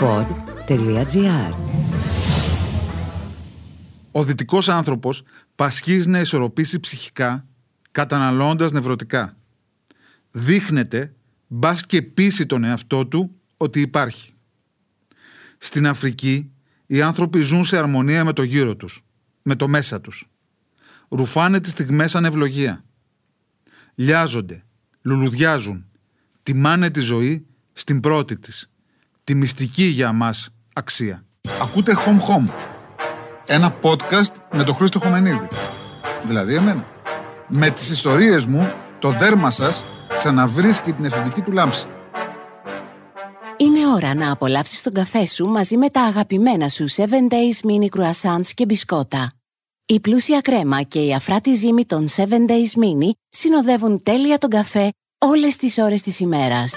pod.gr Ο δυτικός άνθρωπος πασχίζει να ισορροπήσει ψυχικά καταναλώνοντας νευρωτικά. Δείχνεται μπας και πείσει τον εαυτό του ότι υπάρχει. Στην Αφρική οι άνθρωποι ζουν σε αρμονία με το γύρο τους, με το μέσα τους. Ρουφάνε τις στιγμές σαν ευλογία. Λιάζονται, λουλουδιάζουν, τιμάνε τη ζωή στην πρώτη της, τη μυστική για μας αξία. Ακούτε Home Home, ένα podcast με τον Χρήστο Χωμενίδη, δηλαδή εμένα. Με τις ιστορίες μου, το δέρμα σας ξαναβρίσκει την εφηβική του λάμψη. Είναι ώρα να απολαύσεις τον καφέ σου μαζί με τα αγαπημένα σου 7 Days Mini Croissants και μπισκότα. Η πλούσια κρέμα και η αφράτη ζύμη των 7 Days Mini συνοδεύουν τέλεια τον καφέ όλες τις ώρες της ημέρας.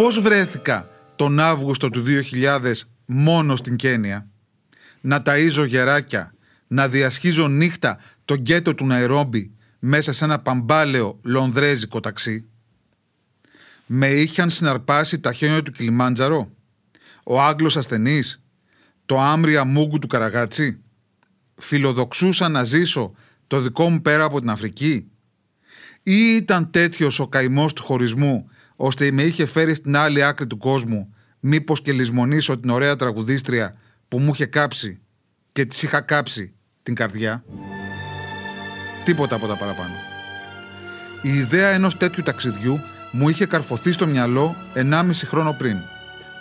Πώς βρέθηκα τον Αύγουστο του 2000 μόνο στην Κένια, να ταΐζω γεράκια, να διασχίζω νύχτα το γκέτο του Ναϊρόμπι μέσα σε ένα παμπάλαιο λονδρέζικο ταξί; Με είχαν συναρπάσει τα χιόνια του Κιλιμάντζαρο, ο Άγγλος ασθενής, το άμρια μούγκου του Καραγάτσι; Φιλοδοξούσα να ζήσω το δικό μου πέρα από την Αφρική; Ή ήταν τέτοιος ο καημός του χωρισμού ώστε με είχε φέρει στην άλλη άκρη του κόσμου μήπως και λησμονήσω την ωραία τραγουδίστρια που μου είχε κάψει και της είχα κάψει την καρδιά. Τίποτα από τα παραπάνω. Η ιδέα ενός τέτοιου ταξιδιού μου είχε καρφωθεί στο μυαλό 1,5 χρόνο πριν.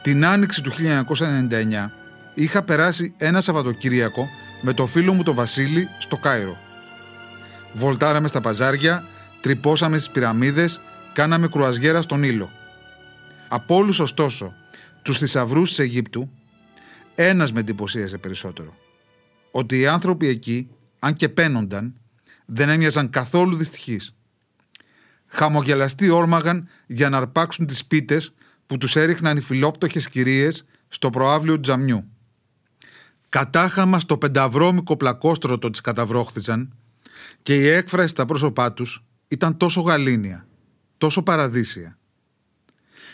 Την άνοιξη του 1999 είχα περάσει ένα Σαββατοκύριακο με το φίλο μου το Βασίλη στο Κάιρο. Βολτάραμε στα παζάρια, τρυπώσαμε στις πυραμίδες, κάναμε κρουαζιέρα στον ήλο. Από όλους ωστόσο τους θησαυρούς της Αιγύπτου, ένας με εντυπωσίασε περισσότερο. Ότι οι άνθρωποι εκεί, αν και πένονταν, δεν έμοιαζαν καθόλου δυστυχείς. Χαμογελαστοί όρμαγαν για να αρπάξουν τις πίτες που τους έριχναν οι φιλόπτωχες κυρίες στο προάβλιο του τζαμιού. Κατάχαμα στο πενταβρώμικο πλακόστρωτο τις καταβρόχθιζαν και η έκφραση στα πρόσωπά τους ήταν τόσο γαλήνια, τόσο παραδείσια.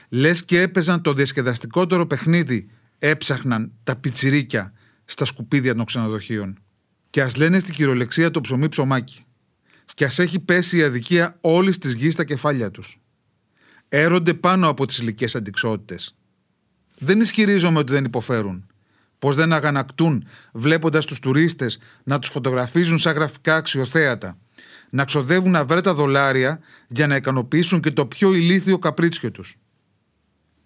Λες και έπαιζαν το διασκεδαστικότερο παιχνίδι έψαχναν τα πιτσιρίκια στα σκουπίδια των ξενοδοχείων. Και ας λένε στην κυριολεξία το ψωμί ψωμάκι. Και ας έχει πέσει η αδικία όλης της γης στα κεφάλια τους. Έρονται πάνω από τις ηλικέ αντικσότητες. Δεν ισχυρίζομαι ότι δεν υποφέρουν. Πως δεν αγανακτούν βλέποντας τους τουρίστες να τους φωτογραφίζουν σαν γραφικά αξιοθέατα, να ξοδεύουν αβρέτα δολάρια για να ικανοποιήσουν και το πιο ηλίθιο καπρίτσιο τους.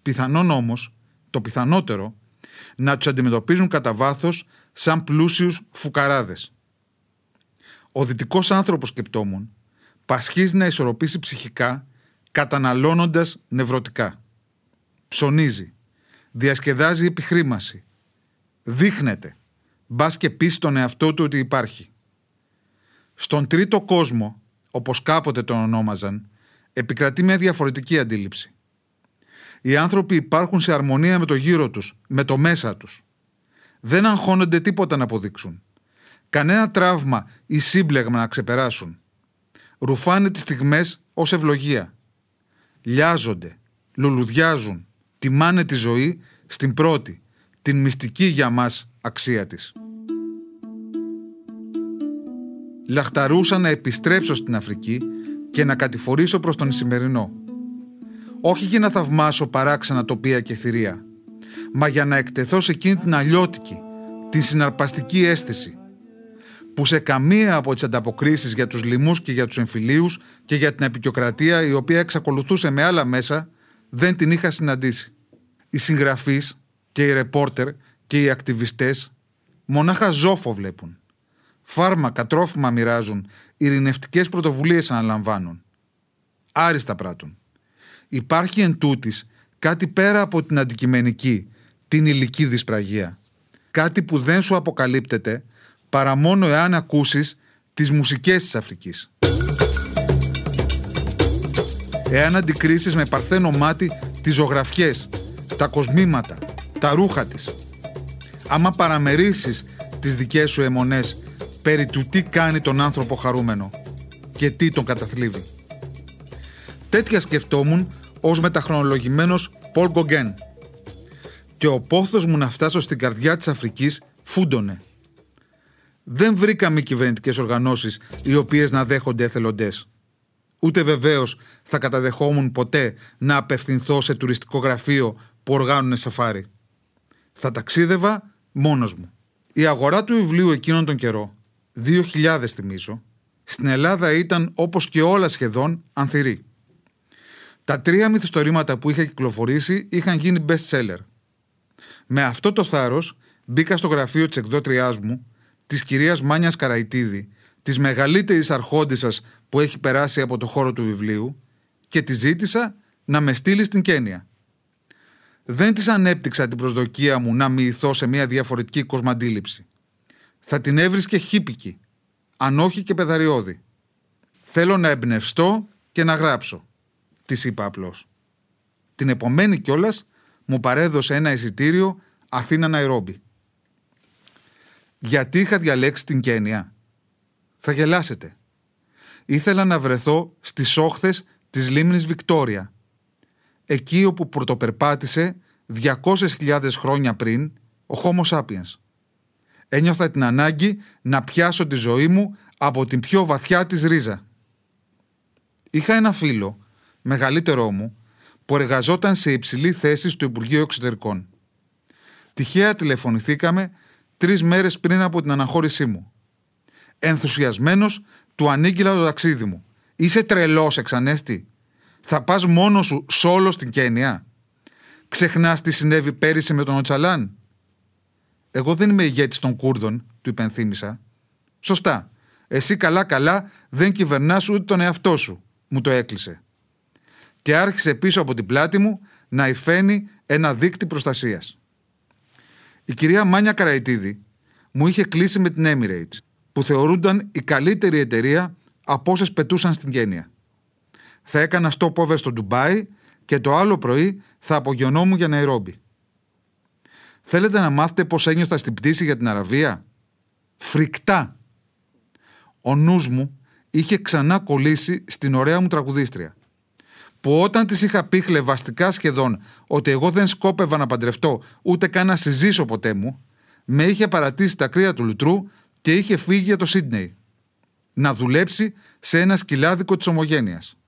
Πιθανόν όμως, το πιθανότερο, να τους αντιμετωπίζουν κατά βάθος σαν πλούσιους φουκαράδες. Ο δυτικός άνθρωπος, σκεπτόμουν, πασχίζει να ισορροπήσει ψυχικά, καταναλώνοντας νευρωτικά. Ψωνίζει, διασκεδάζει επιχρήμαση, δείχνεται, μπας και πεις στον εαυτό του ότι υπάρχει. Στον τρίτο κόσμο, όπως κάποτε τον ονόμαζαν, επικρατεί μια διαφορετική αντίληψη. Οι άνθρωποι υπάρχουν σε αρμονία με το γύρο τους, με το μέσα τους. Δεν αγχώνονται τίποτα να αποδείξουν. Κανένα τραύμα ή σύμπλεγμα να ξεπεράσουν. Ρουφάνε τις στιγμές ως ευλογία. Λιάζονται, λουλουδιάζουν, τιμάνε τη ζωή στην πρώτη, την μυστική για μας αξία της. Λαχταρούσα να επιστρέψω στην Αφρική και να κατηφορήσω προς τον Ισημερινό όχι για να θαυμάσω παράξενα τοπία και θηρία, μα για να εκτεθώ σε εκείνη την αλλιώτικη, την συναρπαστική αίσθηση, που σε καμία από τις ανταποκρίσεις για τους λοιμούς και για τους εμφυλίους και για την επικιοκρατία η οποία εξακολουθούσε με άλλα μέσα, δεν την είχα συναντήσει. Οι συγγραφείς και οι ρεπόρτερ και οι ακτιβιστές μονάχα ζόφο βλέπουν. Φάρμακα, τρόφιμα μοιράζουν, ειρηνευτικές πρωτοβουλίες αναλαμβάνουν. Άριστα πράττουν υπάρχει εν τούτης κάτι πέρα από την αντικειμενική, την υλική δυσπραγία. Κάτι που δεν σου αποκαλύπτεται παρά μόνο εάν ακούσεις τις μουσικές της Αφρικής. Εάν αντικρίσεις με παρθένο μάτι τις ζωγραφιές, τα κοσμήματα, τα ρούχα της. Άμα παραμερίσεις τις δικές σου αιμονές περί του τι κάνει τον άνθρωπο χαρούμενο και τι τον καταθλίβει. Τέτοια σκεφτόμουν ως μεταχρονολογημένος Πολ Γκογκέν. Και ο πόθος μου να φτάσω στην καρδιά της Αφρικής φούντωνε. Δεν βρήκα μη κυβερνητικές οργανώσεις οι οποίες να δέχονται εθελοντές. Ούτε βεβαίως θα καταδεχόμουν ποτέ να απευθυνθώ σε τουριστικό γραφείο που οργάνουνε σαφάρι. Θα ταξίδευα μόνος μου. Η αγορά του βιβλίου εκείνον τον καιρό, 2000 θυμίζω, στην Ελλάδα ήταν όπως και όλα σχεδόν ανθυρή. Τα τρία μυθιστορήματα που είχα κυκλοφορήσει είχαν γίνει best seller. Με αυτό το θάρρος μπήκα στο γραφείο της εκδότριάς μου, της κυρίας Μάνιας Καραϊτίδη, της μεγαλύτερης αρχόντισσας που έχει περάσει από το χώρο του βιβλίου και τη ζήτησα να με στείλει στην Κένια. Δεν της ανέπτυξα την προσδοκία μου να μοιηθώ σε μια διαφορετική κοσμαντήληψη. Θα την έβρισκε χύπικη, αν όχι και πεδαριώδη. Θέλω να εμπνευστώ και να γράψω, της είπα απλώς. Την επομένη κιόλας μου παρέδωσε ένα εισιτήριο Αθήνα Ναϊρόμπι. Γιατί είχα διαλέξει την Κένια; Θα γελάσετε. Ήθελα να βρεθώ στις όχθες της λίμνης Βικτόρια, εκεί όπου πρωτοπερπάτησε 200.000 χρόνια πριν ο Homo sapiens. Ένιωθα την ανάγκη να πιάσω τη ζωή μου από την πιο βαθιά της ρίζα. Είχα ένα φίλο, μεγαλύτερό μου, που εργαζόταν σε υψηλή θέση στο Υπουργείο Εξωτερικών. Τυχαία τηλεφωνηθήκαμε τρεις μέρες πριν από την αναχώρησή μου. Ενθουσιασμένος του ανήγγειλα το ταξίδι μου. Είσαι τρελός, εξανέστη. Θα πας μόνος σου σόλο στην Κένια. Ξεχνάς τι συνέβη πέρυσι με τον Οτσαλάν. Εγώ δεν είμαι ηγέτης των Κούρδων, του υπενθύμησα. Σωστά. Εσύ καλά-καλά δεν κυβερνάς ούτε τον εαυτό σου, μου το έκλεισε. Και άρχισε πίσω από την πλάτη μου να υφαίνει ένα δίκτυ προστασίας. Η κυρία Μάνια Καραϊτίδη μου είχε κλείσει με την Emirates, που θεωρούνταν η καλύτερη εταιρεία από όσες πετούσαν στην Κένια. Θα έκανα stopover στο Ντουμπάι και το άλλο πρωί θα απογειωνόμουν για Ναϊρόμπι. Θέλετε να μάθετε πώς ένιωθα στην πτήση για την Αραβία; Φρικτά. Ο νους μου είχε ξανά κολλήσει στην ωραία μου τραγουδίστρια. Που όταν της είχα πει χλεβαστικά σχεδόν ότι εγώ δεν σκόπευα να παντρευτώ ούτε καν να συζήσω ποτέ μου, με είχε παρατήσει τα κρύα του λουτρού και είχε φύγει για το Σίδνεϊ. Να δουλέψει σε ένα σκυλάδικο της ομογένειας.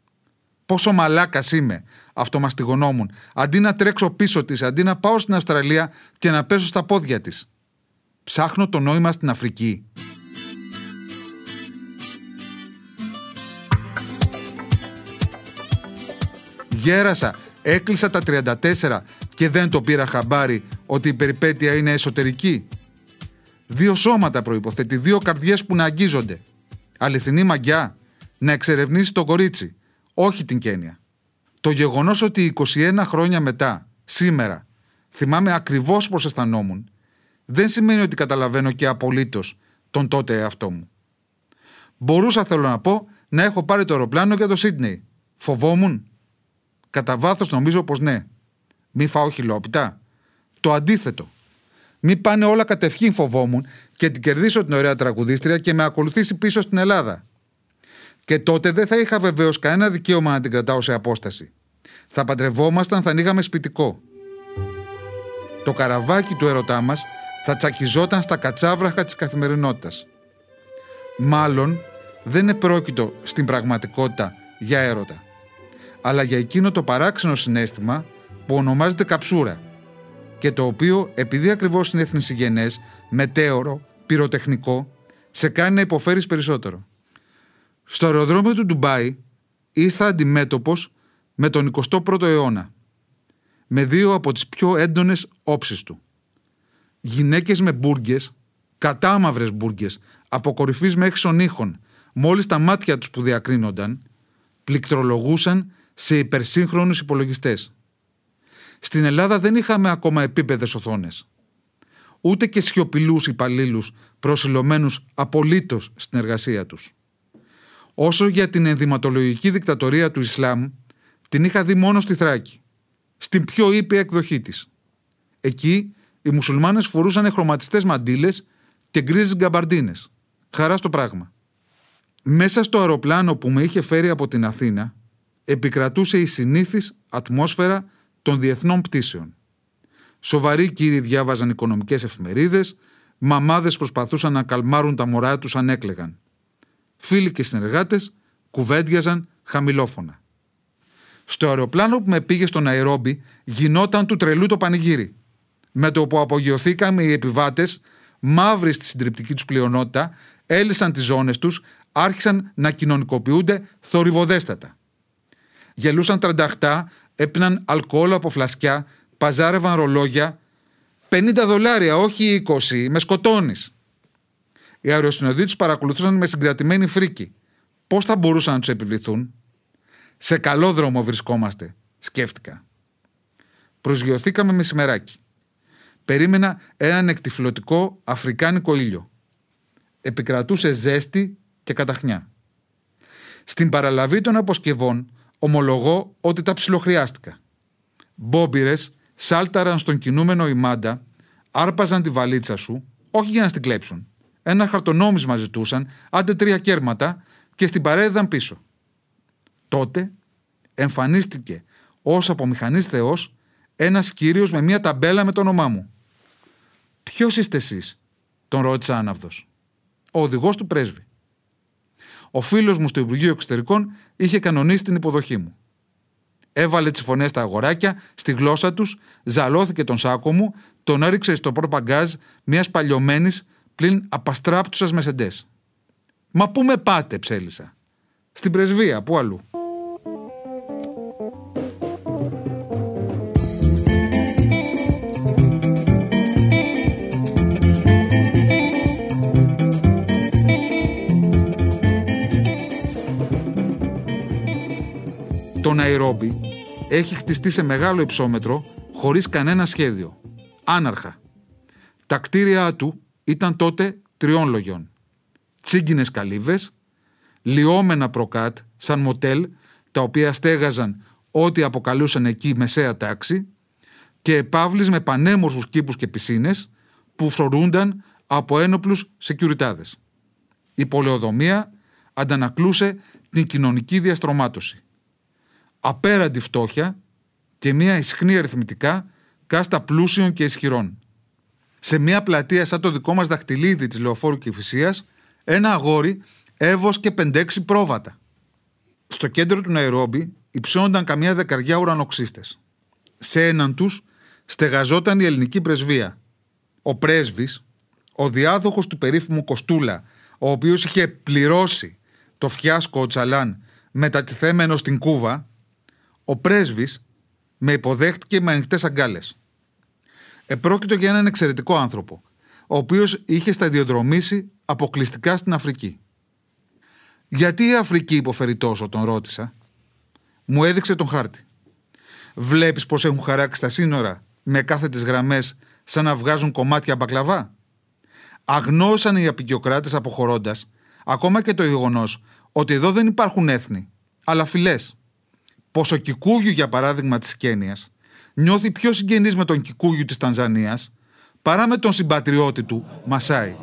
Πόσο μαλάκας είμαι, αυτομαστιγωνόμουν, αντί να τρέξω πίσω της, αντί να πάω στην Αυστραλία και να πέσω στα πόδια της. Ψάχνω το νόημα στην Αφρική. Γέρασα, έκλεισα τα 34 και δεν το πήρα χαμπάρι ότι η περιπέτεια είναι εσωτερική. Δύο σώματα προϋποθέτει, δύο καρδιές που να αγγίζονται. Αληθινή μαγιά, να εξερευνήσει το κορίτσι, όχι την Κένια. Το γεγονός ότι 21 χρόνια μετά, σήμερα, θυμάμαι ακριβώς πώς αισθανόμουν, δεν σημαίνει ότι καταλαβαίνω και απολύτως τον τότε εαυτό μου. Μπορούσα, θέλω να πω, να έχω πάρει το αεροπλάνο για το Σίδνεϊ. Φοβόμουν. Κατά βάθος νομίζω πως ναι. Μη φάω χιλόπιτα. Το αντίθετο. Μη πάνε όλα κατευχήν φοβόμουν και την κερδίσω την ωραία τραγουδίστρια και με ακολουθήσει πίσω στην Ελλάδα. Και τότε δεν θα είχα βεβαίως κανένα δικαίωμα να την κρατάω σε απόσταση. Θα παντρευόμασταν, θα ανοίγαμε σπιτικό. Το καραβάκι του ερωτά μας θα τσακιζόταν στα κατσάβραχα της καθημερινότητας. Μάλλον δεν είναι πρόκειτο στην πραγματικότητα για έρωτα, αλλά για εκείνο το παράξενο συνέστημα που ονομάζεται καψούρα και το οποίο, επειδή ακριβώς είναι εθνισυγενές, μετέωρο, πυροτεχνικό, σε κάνει να υποφέρεις περισσότερο. Στο αεροδρόμιο του Ντουμπάι ήρθα αντιμέτωπος με τον 21ο αιώνα, με δύο από τις πιο έντονες όψεις του. Γυναίκες με μπουργκες, κατάμαυρες μπουργκες, από κορυφής μέχρι σονίχων, μόλις τα μάτια τους που διακρίνονταν, πληκτρολογούσαν σε υπερσύγχρονους υπολογιστές. Στην Ελλάδα δεν είχαμε ακόμα επίπεδες οθόνες. Ούτε και σιωπηλούς υπαλλήλους προσιλωμένους απολύτως στην εργασία τους. Όσο για την ενδυματολογική δικτατορία του Ισλάμ, την είχα δει μόνο στη Θράκη, στην πιο ήπια εκδοχή της. Εκεί οι μουσουλμάνες φορούσαν χρωματιστές μαντήλες και γκρίζες γκαμπαρντίνες. Χαρά στο πράγμα. Μέσα στο αεροπλάνο που με είχε φέρει από την Αθήνα, επικρατούσε η συνήθις ατμόσφαιρα των διεθνών πτήσεων. Σοβαροί κύριοι διάβαζαν οικονομικές εφημερίδες, μαμάδες προσπαθούσαν να καλμάρουν τα μωρά τους αν έκλεγαν. Φίλοι και συνεργάτες κουβέντιαζαν χαμηλόφωνα. Στο αεροπλάνο που με πήγε στον Αερόμπι γινόταν του τρελού το πανηγύρι. Με το που απογειωθήκαμε οι επιβάτες, μαύροι στη συντριπτική τους πλειονότητα, έλυσαν τις ζώνες τους, άρχισαν να κοινωνικοποιούνται θορυβοδέστατα. Γελούσαν τρανταχτά, έπιναν αλκοόλ από φλασκιά, παζάρευαν ρολόγια. 50 δολάρια, όχι 20, με σκοτώνεις. Οι αεροσυνοδοί τους παρακολουθούσαν με συγκρατημένη φρίκη. Πώς θα μπορούσαν να τους επιβληθούν; Σε καλό δρόμο βρισκόμαστε, σκέφτηκα. Προσγειωθήκαμε μεσημεράκι. Περίμενα έναν εκτιφλωτικό αφρικάνικο ήλιο. Επικρατούσε ζέστη και καταχνιά. Στην παραλαβή των αποσκευών ομολογώ ότι τα ψιλοχρειάστηκα. Μπόμπιρε σάλταραν στον κινούμενο ημάντα, άρπαζαν τη βαλίτσα σου, όχι για να στην κλέψουν. Ένα χαρτονόμισμα ζητούσαν, άντε τρία κέρματα και στην παρέδιδαν πίσω. Τότε εμφανίστηκε ως απομηχανής Θεός ένας κύριος με μια ταμπέλα με το όνομά μου. Ποιος είστε εσείς, τον ρώτησα άναυδος. Ο οδηγός του πρέσβη. Ο φίλος μου στο Υπουργείο Εξωτερικών είχε κανονίσει την υποδοχή μου. Έβαλε τις φωνές στα αγοράκια, στη γλώσσα τους, ζαλώθηκε τον σάκο μου, τον έριξε στο πορπαγκάζ μιας παλιωμένης πλην απαστράπτουσας μεσεντές. Μα πού με πάτε, ψέλισα. Στην πρεσβεία, πού αλλού. Το Ναϊρόμπι έχει χτιστεί σε μεγάλο υψόμετρο χωρίς κανένα σχέδιο. Άναρχα. Τα κτίρια του ήταν τότε τριών λογιών. Τσίγκινες καλύβες, λιώμενα προκάτ σαν μοτέλ τα οποία στέγαζαν ό,τι αποκαλούσαν εκεί μεσαία τάξη και επάβλεις με πανέμορφους κήπους και πισίνες που φρορούνταν από ένοπλους σεκιουριτάδες. Η πολεοδομία αντανακλούσε την κοινωνική διαστρωμάτωση απέραντη φτώχεια και μια ισχνή αριθμητικά κάστα πλούσιων και ισχυρών. Σε μια πλατεία σαν το δικό μας δαχτυλίδι της Λεωφόρου και Φυσίας, ένα αγόρι έβοσκε πεντέξι πρόβατα. Στο κέντρο του Ναϊρόμπι υψώνονταν καμιά δεκαριά ουρανοξύστες. Σε έναν τους στεγαζόταν η ελληνική πρεσβεία. Ο πρέσβης, ο διάδοχος του περίφημου Κοστούλα, ο οποίος είχε πληρώσει το φιάσκο ο Τσαλάν μετατιθέμενο στην Κούβα, ο πρέσβης με υποδέχτηκε με ανοιχτές αγκάλες. Επρόκειτο για έναν εξαιρετικό άνθρωπο, ο οποίος είχε σταδιοδρομήσει αποκλειστικά στην Αφρική. Γιατί η Αφρική υποφέρει τόσο, τον ρώτησα. Μου έδειξε τον χάρτη. Βλέπεις πώ έχουν χαράξει τα σύνορα με κάθετε γραμμές σαν να βγάζουν κομμάτια μπακλαβά; Αγνώσαν οι απεικιοκράτες αποχωρώντας ακόμα και το γεγονός ότι εδώ δεν υπάρχουν έθνη, αλλά φυλές πω ο Κικούγιου, για παράδειγμα της Κένιας, νιώθει πιο συγγενής με τον Κικούγιου της Τανζανίας παρά με τον συμπατριώτη του Μασάι.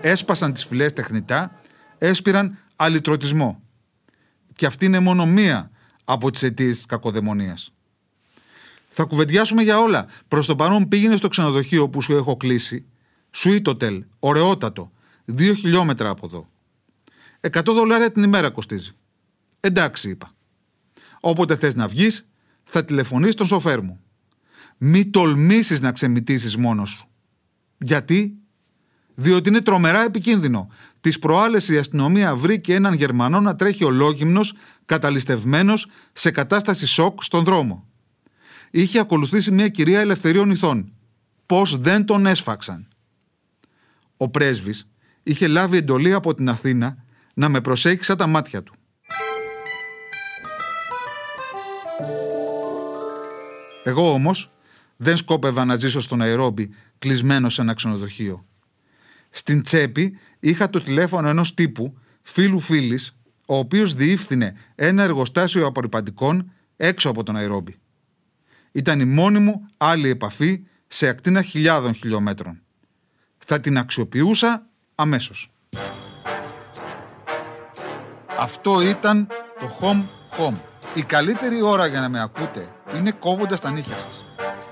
Έσπασαν τις φυλές τεχνητά, έσπηραν αλυτρωτισμό. Και αυτή είναι μόνο μία από τις αιτίες της κακοδαιμονίας. Θα κουβεντιάσουμε για όλα. Προς το παρόν πήγαινε στο ξενοδοχείο που σου έχω κλείσει. Sweet Hotel, ωραιότατο. Δύο χιλιόμετρα από εδώ. 100 δολάρια την ημέρα κοστίζει. Εντάξει, είπα. Όποτε θες να βγεις, θα τηλεφωνείς τον σοφέρ μου. Μη τολμήσεις να ξεμητήσεις μόνος σου. Γιατί; Διότι είναι τρομερά επικίνδυνο. Τι προάλλες η αστυνομία βρήκε έναν Γερμανό να τρέχει ολόγυμνος, καταλυστευμένος, σε κατάσταση σοκ στον δρόμο. Είχε ακολουθήσει μια κυρία ελευθερίων ηθών. Πώς δεν τον έσφαξαν. Ο πρέσβης είχε λάβει εντολή από την Αθήνα να με προσέχει σαν τα μάτια του. Εγώ όμως δεν σκόπευα να ζήσω στον Αερόμπι κλεισμένο σε ένα ξενοδοχείο. Στην τσέπη είχα το τηλέφωνο ενός τύπου, φίλου φίλης, ο οποίος διήφθηνε ένα εργοστάσιο απορριπαντικών έξω από τον Αερόμπι. Ήταν η μόνη μου άλλη επαφή σε ακτίνα χιλιάδων χιλιόμετρων. Θα την αξιοποιούσα αμέσως. Αυτό ήταν το Home Home. Η καλύτερη ώρα για να με ακούτε είναι κόβοντας τα νύχια σας.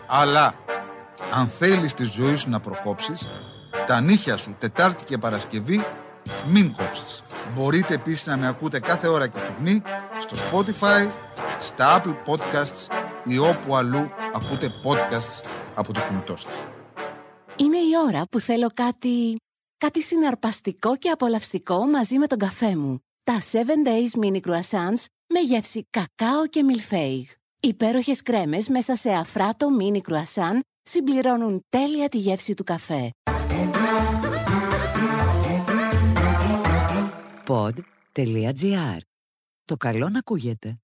Αλλά, αν θέλεις τη ζωή σου να προκόψεις, τα νύχια σου Τετάρτη και Παρασκευή μην κόψεις. Μπορείτε επίσης να με ακούτε κάθε ώρα και στιγμή στο Spotify, στα Apple Podcasts ή όπου αλλού ακούτε podcasts από το κινητό σας. Είναι η ώρα που θέλω κάτι... κάτι συναρπαστικό και απολαυστικό μαζί με τον καφέ μου. Τα 7 Days Mini Croissants με γεύση κακάο και μιλφέιγ. Υπέροχες κρέμες μέσα σε αφράτο mini croissant συμπληρώνουν τέλεια τη γεύση του καφέ. Pod.gr. Το καλό να ακούγεται.